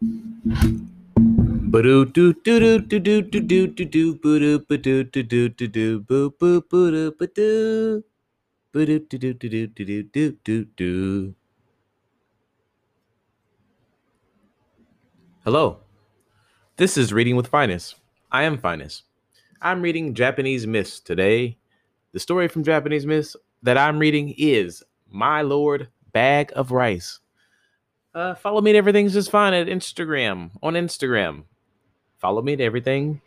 Boo boo boo do do do do. Hello. This is Reading with Phines. I am Phines. I'm reading Japanese Myths today. The story from Japanese Myths that I'm reading is My Lord Bag of Rice. Uh, follow me at Everything's Just Fine at Instagram. On Instagram. Follow me at Everything.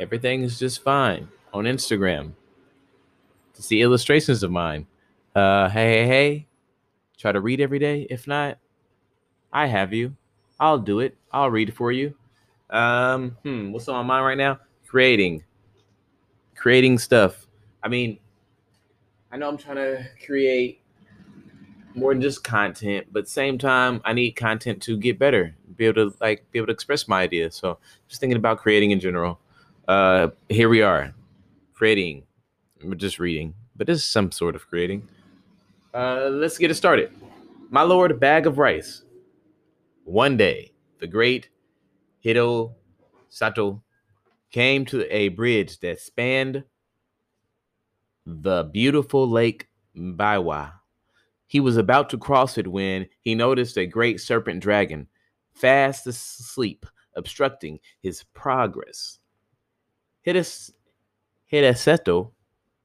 Everything's Just Fine on Instagram to see illustrations of mine. Uh, hey, hey, hey. Try to read every day. If not, I have you. I'll do it. I'll read for you. Um, hmm, what's on my mind right now? Creating. Creating stuff. I mean, I know I'm trying to create more than just content, but same time I need content to get better, be able to like be able to express my ideas. So just thinking about creating in general. Uh here we are. Creating. We're just reading, but this is some sort of creating. Uh let's get it started. My lord, bag of rice. One day, the great Hido Sato came to a bridge that spanned the beautiful lake Biwa. He was about to cross it when he noticed a great serpent dragon fast asleep, obstructing his progress. Hides- Hideseto,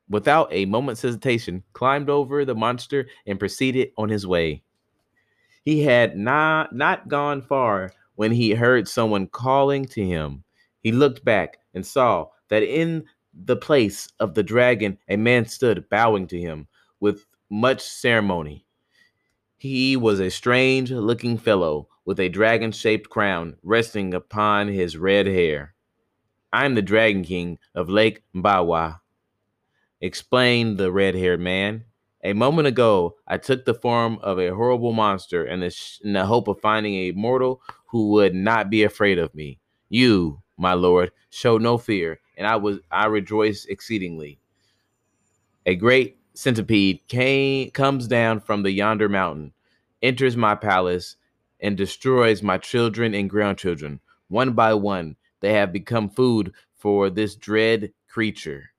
without a moment's hesitation, climbed over the monster and proceeded on his way. He had not, not gone far when he heard someone calling to him. He looked back and saw that in the place of the dragon a man stood bowing to him with much ceremony. He was a strange looking fellow with a dragon shaped crown resting upon his red hair. I am the Dragon King of Lake Mbawa, explained the red haired man. A moment ago, I took the form of a horrible monster in the, sh- in the hope of finding a mortal who would not be afraid of me. You, my lord, showed no fear, and I was I rejoiced exceedingly. A great centipede came comes down from the yonder mountain, enters my palace, and destroys my children and grandchildren. One by one, they have become food for this dread creature.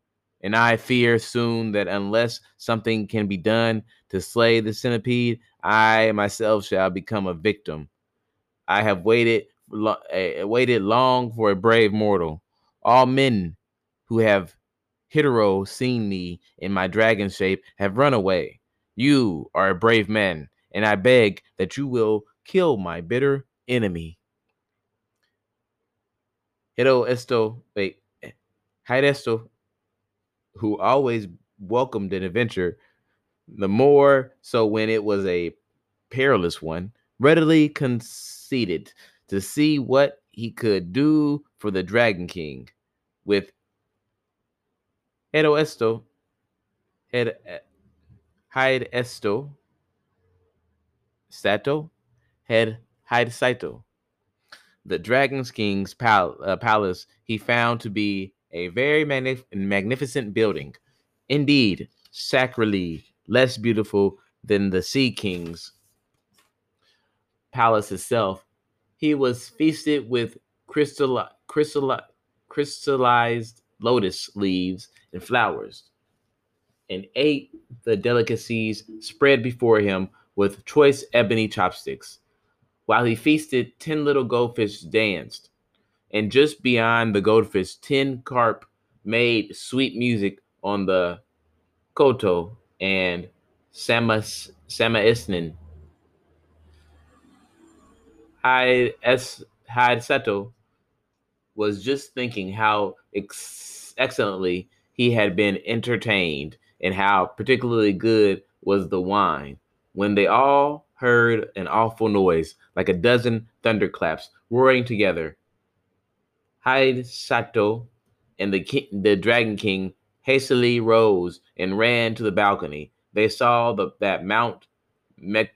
And I fear soon that unless something can be done to slay the centipede, I myself shall become a victim. I have waited lo- uh, waited long for a brave mortal. All men who have hitherto seen me in my dragon shape have run away. You are a brave man, and I beg that you will kill my bitter enemy. Hiro Esto, wait, Hidesto, who always welcomed an adventure, the more so when it was a perilous one, readily conceded to see what he could do for the Dragon King. With Hiro Esto, Hide Hide Esto, Sato, Head Hide Saito. The Dragon King's pal- uh, palace he found to be a very magnif- magnificent building. Indeed, sacrally less beautiful than the Sea King's palace itself. He was feasted with crystal, crystal, crystallized lotus leaves and flowers, and ate the delicacies spread before him with choice ebony chopsticks. While he feasted, ten little goldfish danced, and just beyond the goldfish, ten carp made sweet music on the koto and samas samaisnin. Hyde S. Hyde Seto was just thinking how ex- excellently he had been entertained and how particularly good was the wine when they all heard an awful noise like a dozen thunderclaps roaring together. Hyde Sato and the king, the Dragon King hastily rose and ran to the balcony. They saw the, that Mount Me-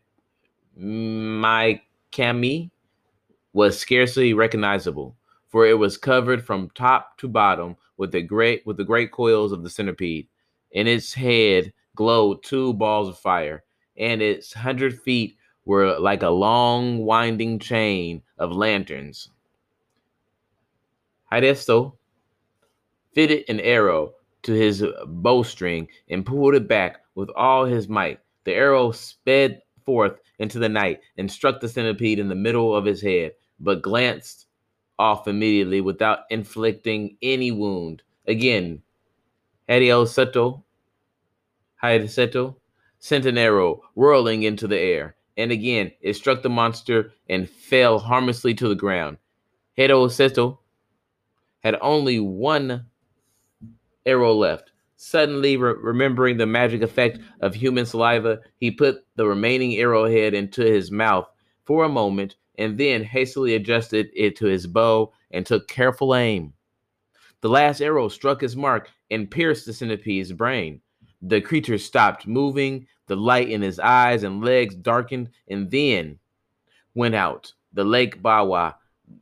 was scarcely recognizable, for it was covered from top to bottom with the great with the great coils of the centipede. In its head glowed two balls of fire, and its hundred feet were like a long winding chain of lanterns. Hydesto fitted an arrow to his bowstring and pulled it back with all his might. The arrow sped forth into the night and struck the centipede in the middle of his head, but glanced off immediately without inflicting any wound. Again, Hideo Seto, Seto sent an arrow whirling into the air, and again it struck the monster and fell harmlessly to the ground. Hideo Seto had only one arrow left. Suddenly, re- remembering the magic effect of human saliva, he put the remaining arrowhead into his mouth for a moment and then hastily adjusted it to his bow and took careful aim. The last arrow struck his mark and pierced the centipede's brain. The creature stopped moving, the light in his eyes and legs darkened, and then went out. The lake Bawa,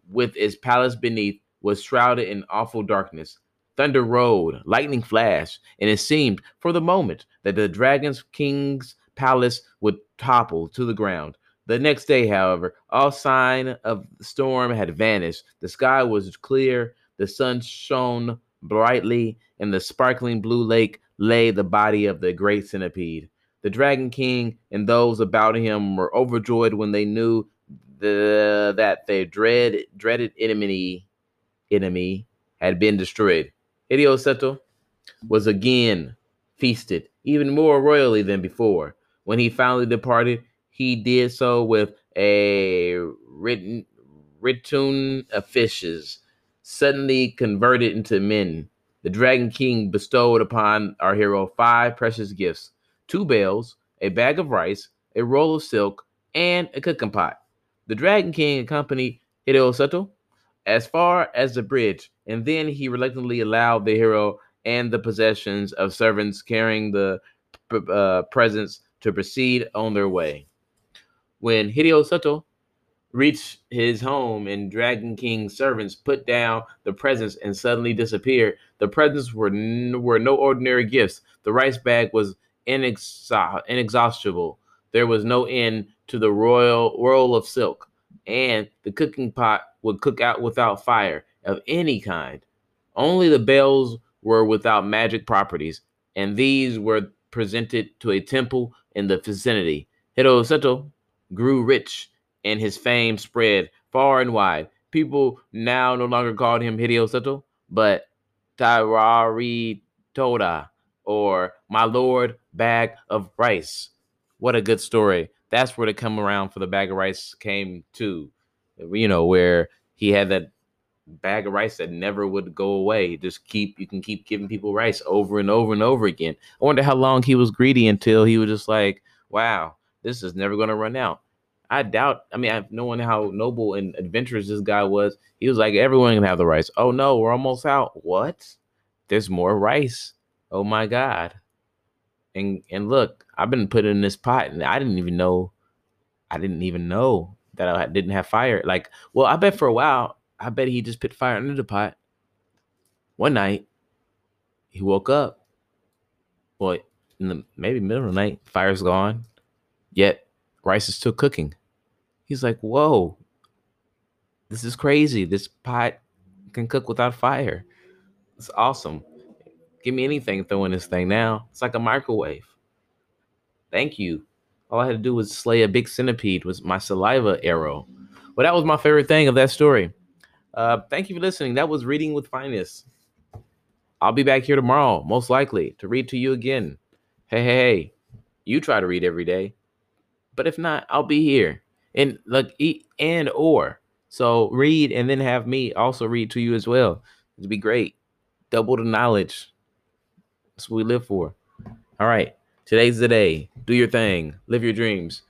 with its palace beneath, was shrouded in awful darkness. Thunder rolled, lightning flashed, and it seemed for the moment that the dragon's king's palace would topple to the ground. The next day, however, all sign of the storm had vanished. The sky was clear, the sun shone brightly, and the sparkling blue lake lay the body of the great centipede. The Dragon King and those about him were overjoyed when they knew the, that their dread, dreaded enemy enemy had been destroyed. Hideo Seto was again feasted, even more royally than before. When he finally departed, he did so with a written return of fishes, suddenly converted into men. The Dragon King bestowed upon our hero five precious gifts two bells, a bag of rice, a roll of silk, and a cooking pot. The Dragon King accompanied Hideo Seto as far as the bridge, and then he reluctantly allowed the hero and the possessions of servants carrying the uh, presents to proceed on their way. When Hideo Seto reached his home and Dragon King's servants put down the presents and suddenly disappeared, the presents were, n- were no ordinary gifts. The rice bag was inexhaustible. There was no end to the royal roll of silk, and the cooking pot would cook out without fire of any kind. Only the bells were without magic properties, and these were presented to a temple in the vicinity. Hideo Seto grew rich, and his fame spread far and wide. People now no longer called him Hideo Seto, but Tairari Toda or My Lord Bag of Rice. What a good story. That's where the come around for the bag of rice came to you know, where he had that bag of rice that never would go away. Just keep you can keep giving people rice over and over and over again. I wonder how long he was greedy until he was just like, wow, this is never gonna run out. I doubt. I mean, I've knowing how noble and adventurous this guy was, he was like, everyone can have the rice. Oh no, we're almost out. What? There's more rice. Oh my god. And and look, I've been put in this pot, and I didn't even know. I didn't even know that I didn't have fire. Like, well, I bet for a while, I bet he just put fire under the pot. One night, he woke up. Well, in the maybe middle of the night, fire's gone, yet rice is still cooking. He's like, whoa, this is crazy. This pot can cook without fire. It's awesome. Give me anything, throw in this thing now. It's like a microwave. Thank you. All I had to do was slay a big centipede with my saliva arrow. Well, that was my favorite thing of that story. Uh, thank you for listening. That was Reading with Phines. I'll be back here tomorrow, most likely, to read to you again. Hey, hey, hey. You try to read every day. But if not, I'll be here. And look, and or. So read and then have me also read to you as well. It'd be great. Double the knowledge. That's what we live for. All right. Today's the day. Do your thing. Live your dreams.